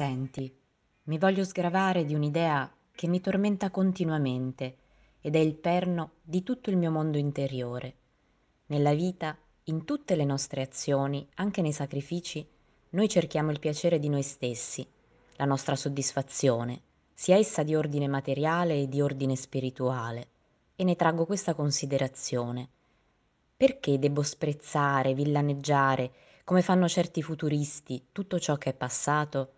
Senti, mi voglio sgravare di un'idea che mi tormenta continuamente ed è il perno di tutto il mio mondo interiore. Nella vita, in tutte le nostre azioni, anche nei sacrifici, noi cerchiamo il piacere di noi stessi, la nostra soddisfazione, sia essa di ordine materiale e di ordine spirituale, e ne traggo questa considerazione. Perché debbo sprezzare, villaneggiare, come fanno certi futuristi, tutto ciò che è passato?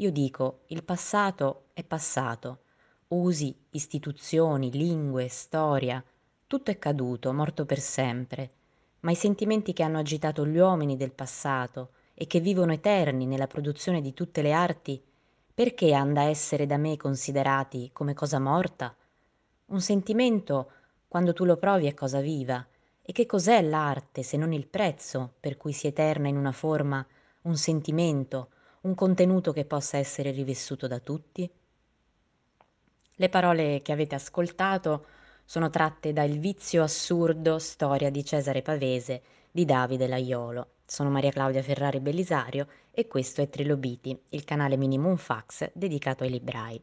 Io dico, il passato è passato. Usi, istituzioni, lingue, storia, tutto è caduto, morto per sempre. Ma i sentimenti che hanno agitato gli uomini del passato e che vivono eterni nella produzione di tutte le arti, perché han da essere da me considerati come cosa morta? Un sentimento, quando tu lo provi, è cosa viva. E che cos'è l'arte se non il prezzo per cui si eterna in una forma un sentimento, un contenuto che possa essere rivessuto da tutti? Le parole che avete ascoltato sono tratte da Il vizio assurdo, storia di Cesare Pavese di Davide Laiolo. Sono Maria Claudia Ferrari Bellisario e questo è Trilobiti, il canale Minimum Fax dedicato ai librai.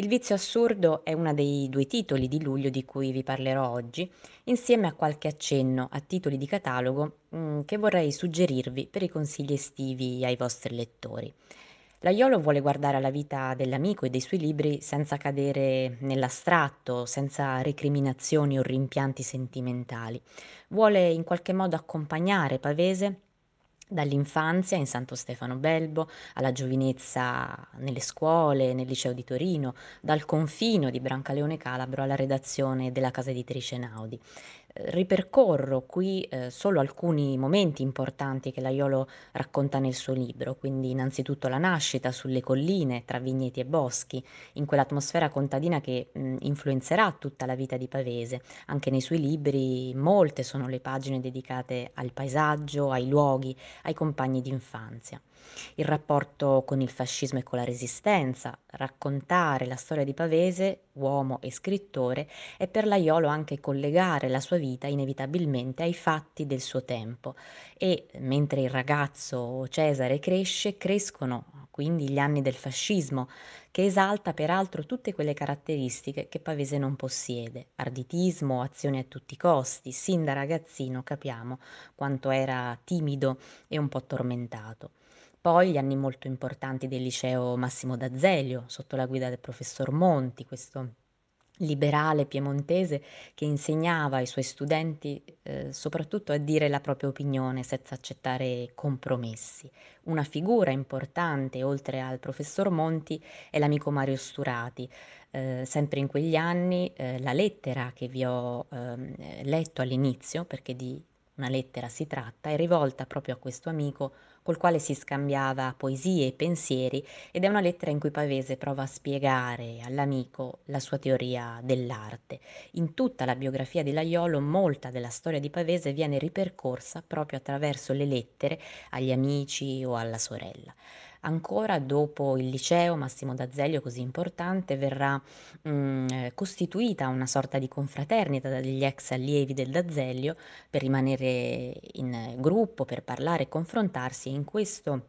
Il vizio assurdo è uno dei due titoli di luglio di cui vi parlerò oggi, insieme a qualche accenno a titoli di catalogo mm, che vorrei suggerirvi per i consigli estivi ai vostri lettori. L'Aiolo vuole guardare alla vita dell'amico e dei suoi libri senza cadere nell'astratto, senza recriminazioni o rimpianti sentimentali. Vuole in qualche modo accompagnare Pavese dall'infanzia in Santo Stefano Belbo, alla giovinezza nelle scuole, nel liceo di Torino, dal confino di Brancaleone Calabro alla redazione della casa editrice Naudi. Ripercorro qui eh, solo alcuni momenti importanti che l'Aiolo racconta nel suo libro, quindi innanzitutto la nascita sulle colline tra vigneti e boschi, in quell'atmosfera contadina che mh, influenzerà tutta la vita di Pavese. Anche nei suoi libri molte sono le pagine dedicate al paesaggio, ai luoghi, ai compagni d'infanzia. Il rapporto con il fascismo e con la resistenza, raccontare la storia di Pavese, uomo e scrittore, è per Laiolo anche collegare la sua vita inevitabilmente ai fatti del suo tempo e mentre il ragazzo Cesare cresce, crescono quindi gli anni del fascismo, che esalta peraltro tutte quelle caratteristiche che Pavese non possiede, arditismo, azioni a tutti i costi, sin da ragazzino capiamo quanto era timido e un po' tormentato. Poi gli anni molto importanti del liceo Massimo d'Azeglio, sotto la guida del professor Monti, questo liberale piemontese che insegnava ai suoi studenti eh, soprattutto a dire la propria opinione senza accettare compromessi. Una figura importante, oltre al professor Monti, è l'amico Mario Sturati. Eh, sempre in quegli anni eh, la lettera che vi ho ehm, letto all'inizio, perché di una lettera si tratta, è rivolta proprio a questo amico col quale si scambiava poesie e pensieri ed è una lettera in cui Pavese prova a spiegare all'amico la sua teoria dell'arte. In tutta la biografia di Laiolo molta della storia di Pavese viene ripercorsa proprio attraverso le lettere agli amici o alla sorella. Ancora dopo il liceo Massimo d'Azeglio, così importante, verrà mh, eh, costituita una sorta di confraternita dagli ex allievi del D'Azeglio per rimanere in gruppo, per parlare e confrontarsi. In questo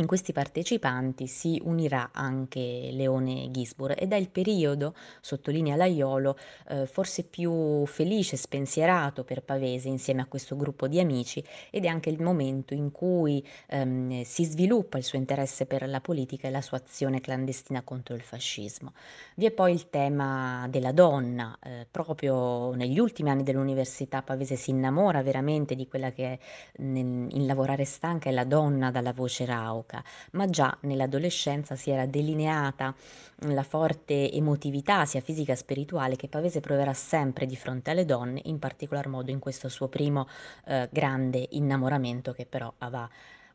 in questi partecipanti si unirà anche Leone Gisbur ed è il periodo, sottolinea Laiolo, eh, forse più felice spensierato per Pavese insieme a questo gruppo di amici ed è anche il momento in cui ehm, si sviluppa il suo interesse per la politica e la sua azione clandestina contro il fascismo. Vi è poi il tema della donna, eh, proprio negli ultimi anni dell'università Pavese si innamora veramente di quella che nel, in Lavorare stanca è la donna dalla voce rauca poca, ma già nell'adolescenza si era delineata la forte emotività sia fisica che spirituale che Pavese proverà sempre di fronte alle donne, in particolar modo in questo suo primo eh, grande innamoramento che però aveva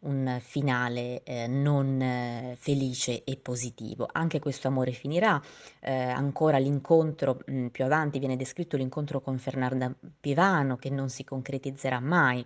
un finale eh, non eh, felice e positivo. Anche questo amore finirà, eh, ancora l'incontro, mh, mm, più avanti viene descritto l'incontro con Fernanda Pivano che non si concretizzerà mai,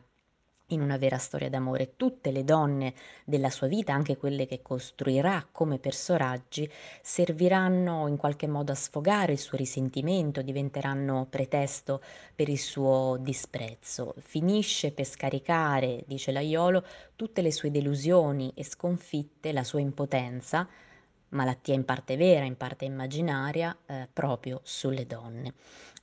in una vera storia d'amore. Tutte le donne della sua vita, anche quelle che costruirà come personaggi, serviranno in qualche modo a sfogare il suo risentimento, diventeranno pretesto per il suo disprezzo. Finisce per scaricare, dice l'Aiolo, tutte le sue delusioni e sconfitte, la sua impotenza, malattia in parte vera, in parte immaginaria, eh, proprio sulle donne.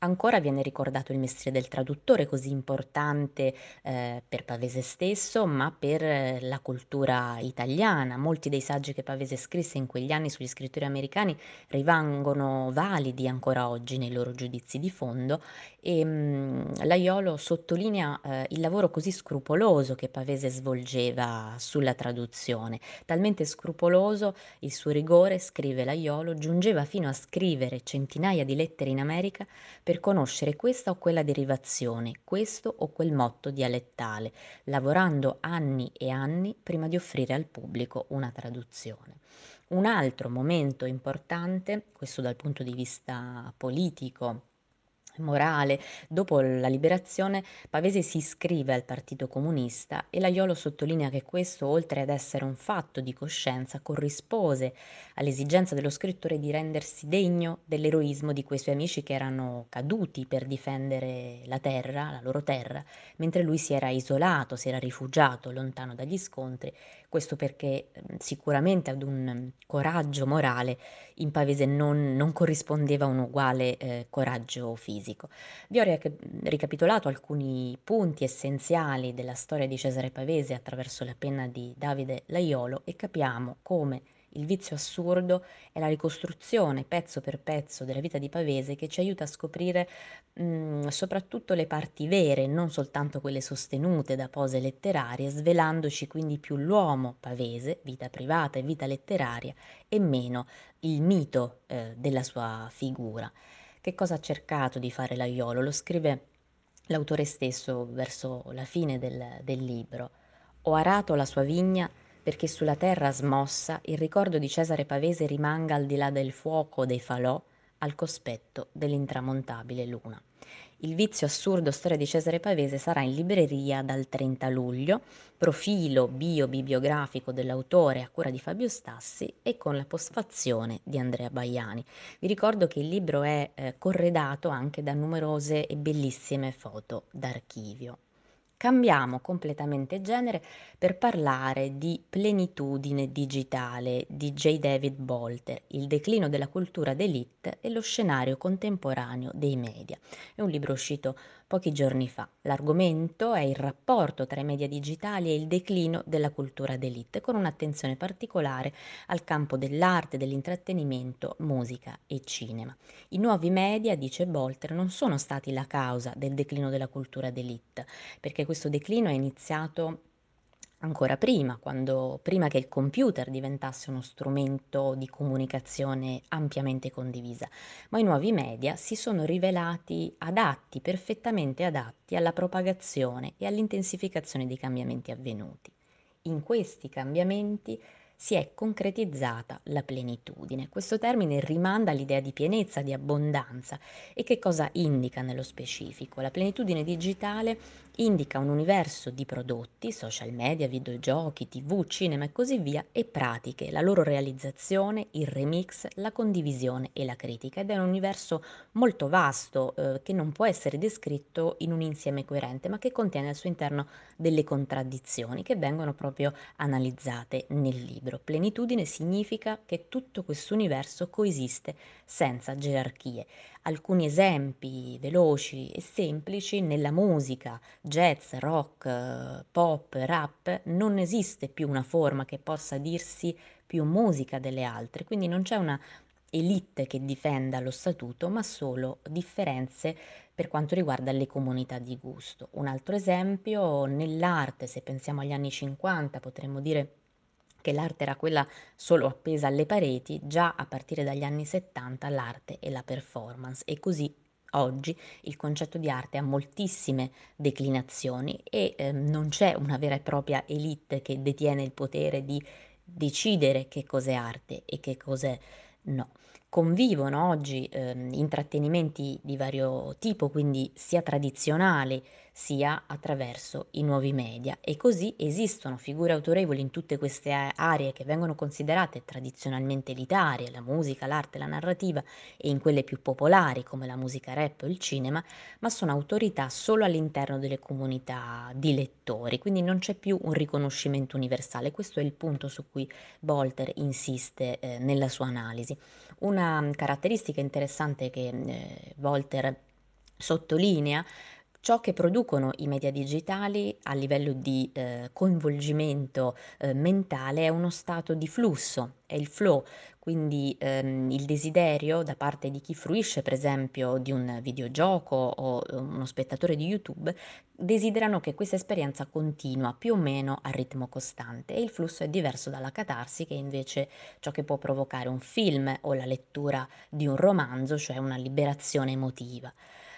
Ancora viene ricordato il mestiere del traduttore, così importante eh, per Pavese stesso, ma per eh, la cultura italiana. Molti dei saggi che Pavese scrisse in quegli anni sugli scrittori americani rimangono validi ancora oggi nei loro giudizi di fondo e mh, Laiolo sottolinea eh, il lavoro così scrupoloso che Pavese svolgeva sulla traduzione, talmente scrupoloso il suo rigore, scrive Laiolo, giungeva fino a scrivere centinaia di lettere in America per conoscere questa o quella derivazione, questo o quel motto dialettale, lavorando anni e anni prima di offrire al pubblico una traduzione. Un altro momento importante, questo dal punto di vista politico, morale. Dopo la liberazione Pavese si iscrive al Partito Comunista e Laiolo sottolinea che questo, oltre ad essere un fatto di coscienza, corrispose all'esigenza dello scrittore di rendersi degno dell'eroismo di quei suoi amici che erano caduti per difendere la terra, la loro terra, mentre lui si era isolato, si era rifugiato lontano dagli scontri, questo perché sicuramente ad un coraggio morale in Pavese non, non corrispondeva un uguale eh, coraggio fisico. Vi ho ricapitolato alcuni punti essenziali della storia di Cesare Pavese attraverso la penna di Davide Laiolo e capiamo come il vizio assurdo è la ricostruzione pezzo per pezzo della vita di Pavese che ci aiuta a scoprire mh, soprattutto le parti vere, non soltanto quelle sostenute da pose letterarie, svelandoci quindi più l'uomo Pavese, vita privata e vita letteraria, e meno il mito eh, della sua figura. Che cosa ha cercato di fare l'Aiolo? Lo scrive l'autore stesso verso la fine del, del libro. Ho arato la sua vigna perché sulla terra smossa il ricordo di Cesare Pavese rimanga al di là del fuoco dei falò al cospetto dell'intramontabile luna. Il vizio assurdo storia di Cesare Pavese sarà in libreria dal 30 luglio, profilo bio-bibliografico dell'autore a cura di Fabio Stassi e con la postfazione di Andrea Baiani. Vi ricordo che il libro è eh, corredato anche da numerose e bellissime foto d'archivio. Cambiamo completamente genere per parlare di Plenitudine digitale di J. David Bolter, il declino della cultura d'élite e lo scenario contemporaneo dei media. È un libro uscito pochi giorni fa. L'argomento è il rapporto tra i media digitali e il declino della cultura d'élite, con un'attenzione particolare al campo dell'arte, dell'intrattenimento, musica e cinema. I nuovi media, dice Bolter, non sono stati la causa del declino della cultura d'élite, perché questo declino è iniziato ancora prima, quando, prima che il computer diventasse uno strumento di comunicazione ampiamente condivisa, ma i nuovi media si sono rivelati adatti, perfettamente adatti alla propagazione e all'intensificazione dei cambiamenti avvenuti. In questi cambiamenti si è concretizzata la plenitudine. Questo termine rimanda all'idea di pienezza, di abbondanza e che cosa indica nello specifico? La plenitudine digitale indica un universo di prodotti, social media, videogiochi, tv, cinema e così via, e pratiche, la loro realizzazione, il remix, la condivisione e la critica ed è un universo molto vasto eh, che non può essere descritto in un insieme coerente ma che contiene al suo interno delle contraddizioni che vengono proprio analizzate nel libro. Plenitudine significa che tutto questo universo coesiste senza gerarchie alcuni esempi veloci e semplici nella musica, jazz, rock, pop, rap, non esiste più una forma che possa dirsi più musica delle altre, quindi non c'è una elite che difenda lo statuto, ma solo differenze per quanto riguarda le comunità di gusto. Un altro esempio, nell'arte, se pensiamo agli anni 50, potremmo dire che l'arte era quella solo appesa alle pareti, già a partire dagli anni 70 l'arte e la performance e così oggi il concetto di arte ha moltissime declinazioni e eh, non c'è una vera e propria elite che detiene il potere di decidere che cos'è arte e che cos'è no. Convivono oggi, ehm, intrattenimenti di vario tipo, quindi sia tradizionali, sia attraverso i nuovi media e così esistono figure autorevoli in tutte queste a aree che vengono considerate tradizionalmente elitarie, la musica, l'arte, la narrativa e in quelle più popolari come la musica rap o il cinema, ma sono autorità solo all'interno delle comunità di lettori, quindi non c'è più un riconoscimento universale. Questo è il punto su cui Bolter insiste, ehm, nella sua analisi. Una caratteristica interessante che, ehm, Volter sottolinea ciò che producono i media digitali a livello di, ehm, coinvolgimento, ehm, mentale è uno stato di flusso, è il flow, quindi, ehm, il desiderio da parte di chi fruisce per esempio di un videogioco o uno spettatore di YouTube, desiderano che questa esperienza continua più o meno a ritmo costante e il flusso è diverso dalla catarsi che è invece ciò che può provocare un film o la lettura di un romanzo, cioè una liberazione emotiva.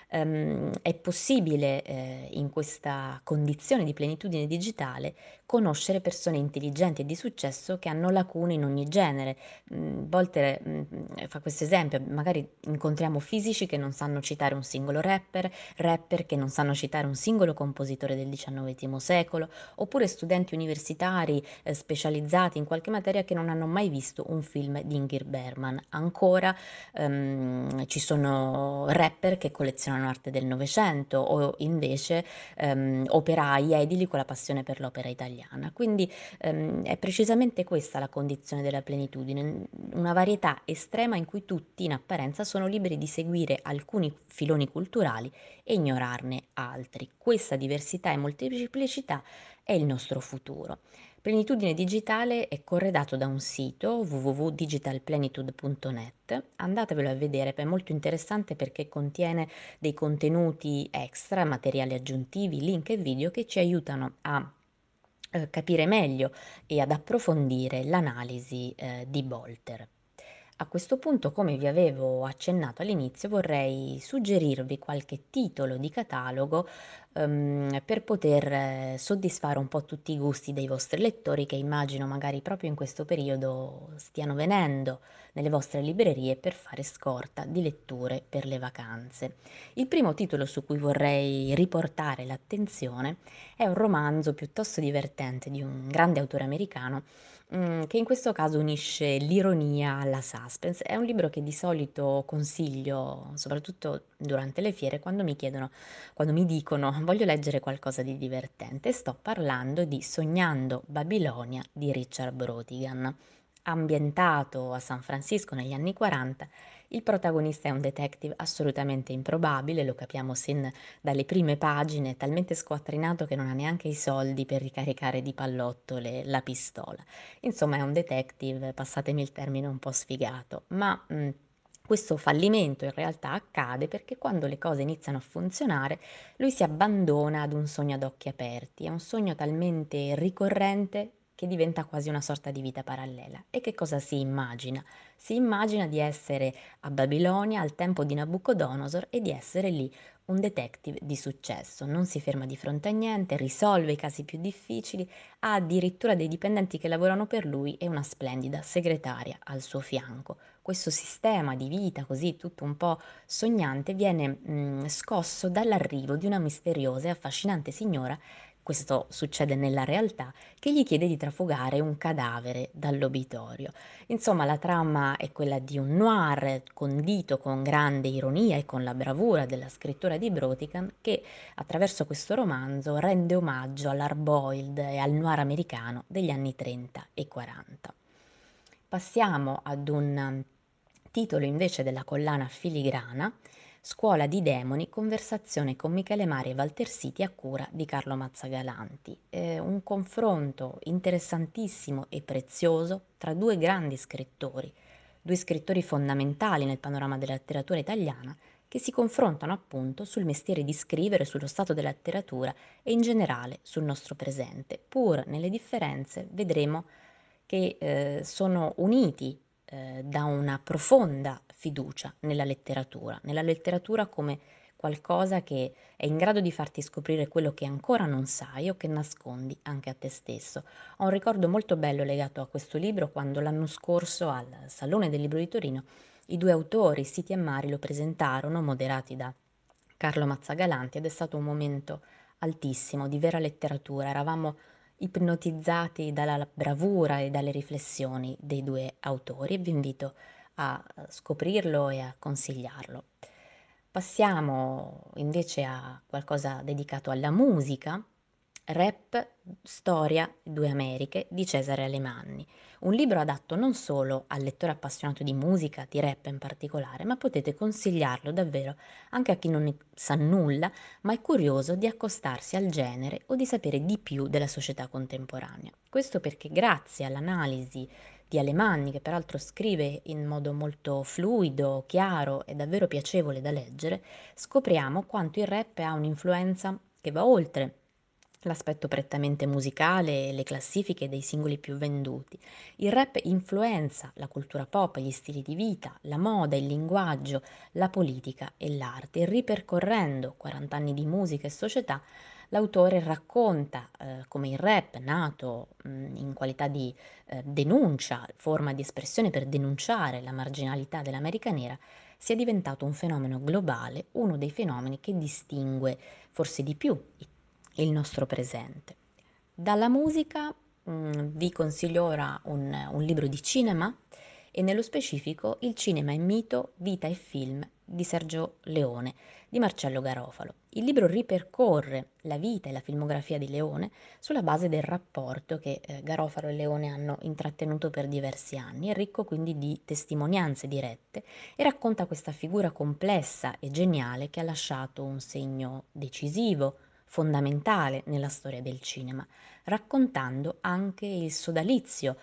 Ehm, è possibile, ehm, in questa condizione di plenitudine digitale, conoscere persone intelligenti e di successo che hanno lacune in ogni genere. Mhmm, Volter, mhmm, fa questo esempio, magari incontriamo fisici che non sanno citare un singolo rapper, rapper che non sanno citare un singolo compositore del XIX secolo, oppure studenti universitari, ehm, specializzati in qualche materia che non hanno mai visto un film di Ingrid Bergman. Ancora, ehm, ci sono rapper che collezionano arte del Novecento o invece, ehm, operai edili con la passione per l'opera italiana. Quindi, ehm, è precisamente questa la condizione della plenitudine, una varietà estrema in cui tutti, in apparenza, sono liberi di seguire alcuni filoni culturali e ignorarne altri. Questa diversità e molteplicità è il nostro futuro. Plenitudine digitale è corredato da un sito www.digitalplenitude.net, andatevelo a vedere, è molto interessante perché contiene dei contenuti extra, materiali aggiuntivi, link e video che ci aiutano a, capire meglio e ad approfondire l'analisi, ehm, di Bolter. A questo punto, come vi avevo accennato all'inizio, vorrei suggerirvi qualche titolo di catalogo, ehm, per poter eh, soddisfare un po' tutti i gusti dei vostri lettori che immagino magari proprio in questo periodo stiano venendo nelle vostre librerie per fare scorta di letture per le vacanze. Il primo titolo su cui vorrei riportare l'attenzione è un romanzo piuttosto divertente di un grande autore americano Mhmm, che in questo caso unisce l'ironia alla suspense. È un libro che di solito consiglio, soprattutto durante le fiere, quando mi chiedono quando mi dicono: "Voglio leggere qualcosa di divertente", sto parlando di Sognando Babilonia di Richard Brautigan. Ambientato a San Francisco negli anni '40, il protagonista è un detective assolutamente improbabile, lo capiamo sin dalle prime pagine, talmente squattrinato che non ha neanche i soldi per ricaricare di pallottole la pistola. Insomma è un detective, passatemi il termine, un po' sfigato, ma, mhmm, questo fallimento in realtà accade perché quando le cose iniziano a funzionare, lui si abbandona ad un sogno ad occhi aperti. È un sogno talmente ricorrente che diventa quasi una sorta di vita parallela. E che cosa si immagina? Si immagina di essere a Babilonia al tempo di Nabucodonosor e di essere lì un detective di successo. Non si ferma di fronte a niente, risolve i casi più difficili, ha addirittura dei dipendenti che lavorano per lui e una splendida segretaria al suo fianco. Questo sistema di vita così tutto un po' sognante viene mh, scosso dall'arrivo di una misteriosa e affascinante signora questo succede nella realtà, che gli chiede di trafugare un cadavere dall'obitorio. Insomma, la trama è quella di un noir condito con grande ironia e con la bravura della scrittura di Brotican che attraverso questo romanzo rende omaggio all'hard boiled e al noir americano degli anni 30 e 40. Passiamo ad un titolo invece della collana Filigrana, Scuola di demoni, conversazione con Michele Mari e Walter Siti a cura di Carlo Mazzagalanti. Eh, un confronto interessantissimo e prezioso tra due grandi scrittori, due scrittori fondamentali nel panorama della letteratura italiana, che si confrontano appunto sul mestiere di scrivere, sullo stato della letteratura e in generale sul nostro presente. Pur nelle differenze vedremo che eh, sono uniti eh, da una profonda fiducia nella letteratura, nella letteratura come qualcosa che è in grado di farti scoprire quello che ancora non sai o che nascondi anche a te stesso. Ho un ricordo molto bello legato a questo libro quando l'anno scorso al Salone del Libro di Torino I due autori, Siti e Mari, lo presentarono, moderati da Carlo Mazzagalanti, ed è stato un momento altissimo di vera letteratura. Eravamo ipnotizzati dalla bravura e dalle riflessioni dei due autori e vi invito a scoprirlo e a consigliarlo. Passiamo invece a qualcosa dedicato alla musica, Rap, Storia, Due Americhe di Cesare Alemanni, un libro adatto non solo al lettore appassionato di musica, di rap in particolare, ma potete consigliarlo davvero anche a chi non ne sa nulla, ma è curioso di accostarsi al genere o di sapere di più della società contemporanea. Questo perché grazie all'analisi di Alemanni, che peraltro scrive in modo molto fluido, chiaro e davvero piacevole da leggere, scopriamo quanto il rap ha un'influenza che va oltre l'aspetto prettamente musicale e le classifiche dei singoli più venduti. Il rap influenza la cultura pop, gli stili di vita, la moda, il linguaggio, la politica e l'arte. Ripercorrendo 40 anni di musica e società, l'autore racconta eh, come il rap, nato mh, in qualità di eh, denuncia, forma di espressione per denunciare la marginalità dell'America nera, sia diventato un fenomeno globale, uno dei fenomeni che distingue forse di più il nostro presente. Dalla musica mh, vi consiglio ora un, un libro di cinema e nello specifico Il cinema è mito, vita e film di Sergio Leone, di Marcello Garofalo. Il libro ripercorre la vita e la filmografia di Leone sulla base del rapporto che eh, Garofalo e Leone hanno intrattenuto per diversi anni, è ricco quindi di testimonianze dirette e racconta questa figura complessa e geniale che ha lasciato un segno decisivo, fondamentale nella storia del cinema, raccontando anche il sodalizio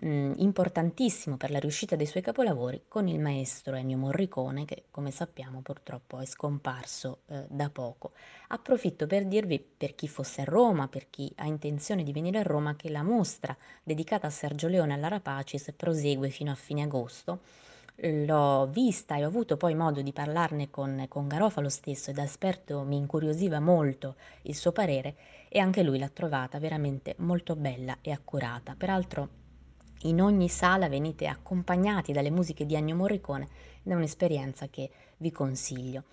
mh, importantissimo per la riuscita dei suoi capolavori con il maestro Ennio Morricone che come sappiamo purtroppo è scomparso eh, da poco. Approfitto per dirvi per chi fosse a Roma, per chi ha intenzione di venire a Roma che la mostra dedicata a Sergio Leone alla Rapacis prosegue fino a fine agosto l'ho vista e ho avuto poi modo di parlarne con, con Garofalo stesso e da esperto mi incuriosiva molto il suo parere e anche lui l'ha trovata veramente molto bella e accurata. Peraltro in ogni sala venite accompagnati dalle musiche di Ennio Morricone è un'esperienza che vi consiglio.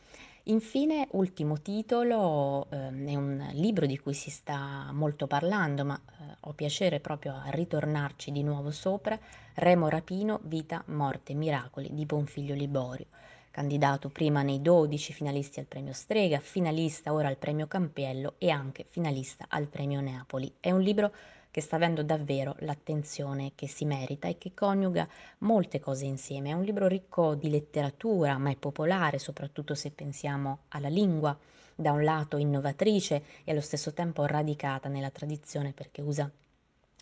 Infine, ultimo titolo, ehm, è un libro di cui si sta molto parlando, ma eh, ho piacere proprio a ritornarci di nuovo sopra, Remo Rapino, Vita, Morte, Miracoli di Bonfiglio Liborio, candidato prima nei 12 finalisti al premio Strega, finalista ora al premio Campiello e anche finalista al premio Neapoli. È un libro che sta avendo davvero l'attenzione che si merita e che coniuga molte cose insieme. È un libro ricco di letteratura, ma è popolare, soprattutto se pensiamo alla lingua, da un lato innovatrice e allo stesso tempo radicata nella tradizione perché usa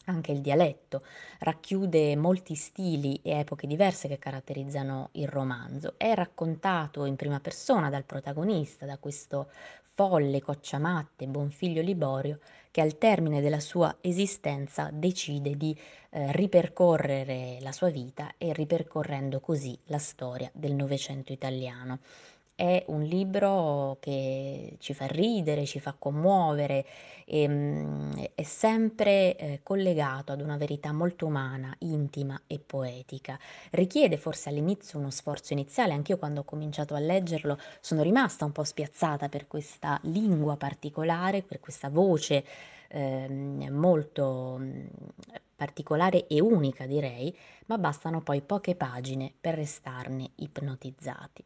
anche il dialetto, racchiude molti stili e epoche diverse che caratterizzano il romanzo. È raccontato in prima persona dal protagonista, da questo folle, cocciamatte, figlio Liborio, che al termine della sua esistenza decide di eh, ripercorrere la sua vita e ripercorrendo così la storia del Novecento italiano. È un libro che ci fa ridere, ci fa commuovere, ehm, è sempre eh, collegato ad una verità molto umana, intima e poetica. Richiede forse all'inizio uno sforzo iniziale, anch'io quando ho cominciato a leggerlo sono rimasta un po' spiazzata per questa lingua particolare, per questa voce eh, molto mm, particolare e unica direi, ma bastano poi poche pagine per restarne ipnotizzati.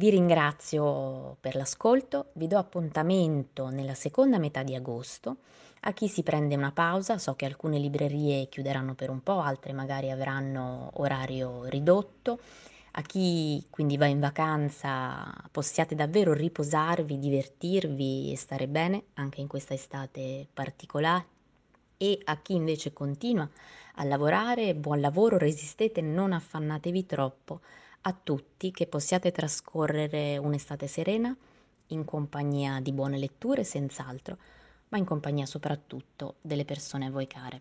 Vi ringrazio per l'ascolto, vi do appuntamento nella seconda metà di agosto. A chi si prende una pausa, so che alcune librerie chiuderanno per un po', altre magari avranno orario ridotto. A chi quindi va in vacanza possiate davvero riposarvi, divertirvi e stare bene anche in questa estate particolare. E a chi invece continua a lavorare, buon lavoro, resistete, non affannatevi troppo a tutti che possiate trascorrere un'estate serena in compagnia di buone letture, senz'altro, ma in compagnia soprattutto delle persone a voi care.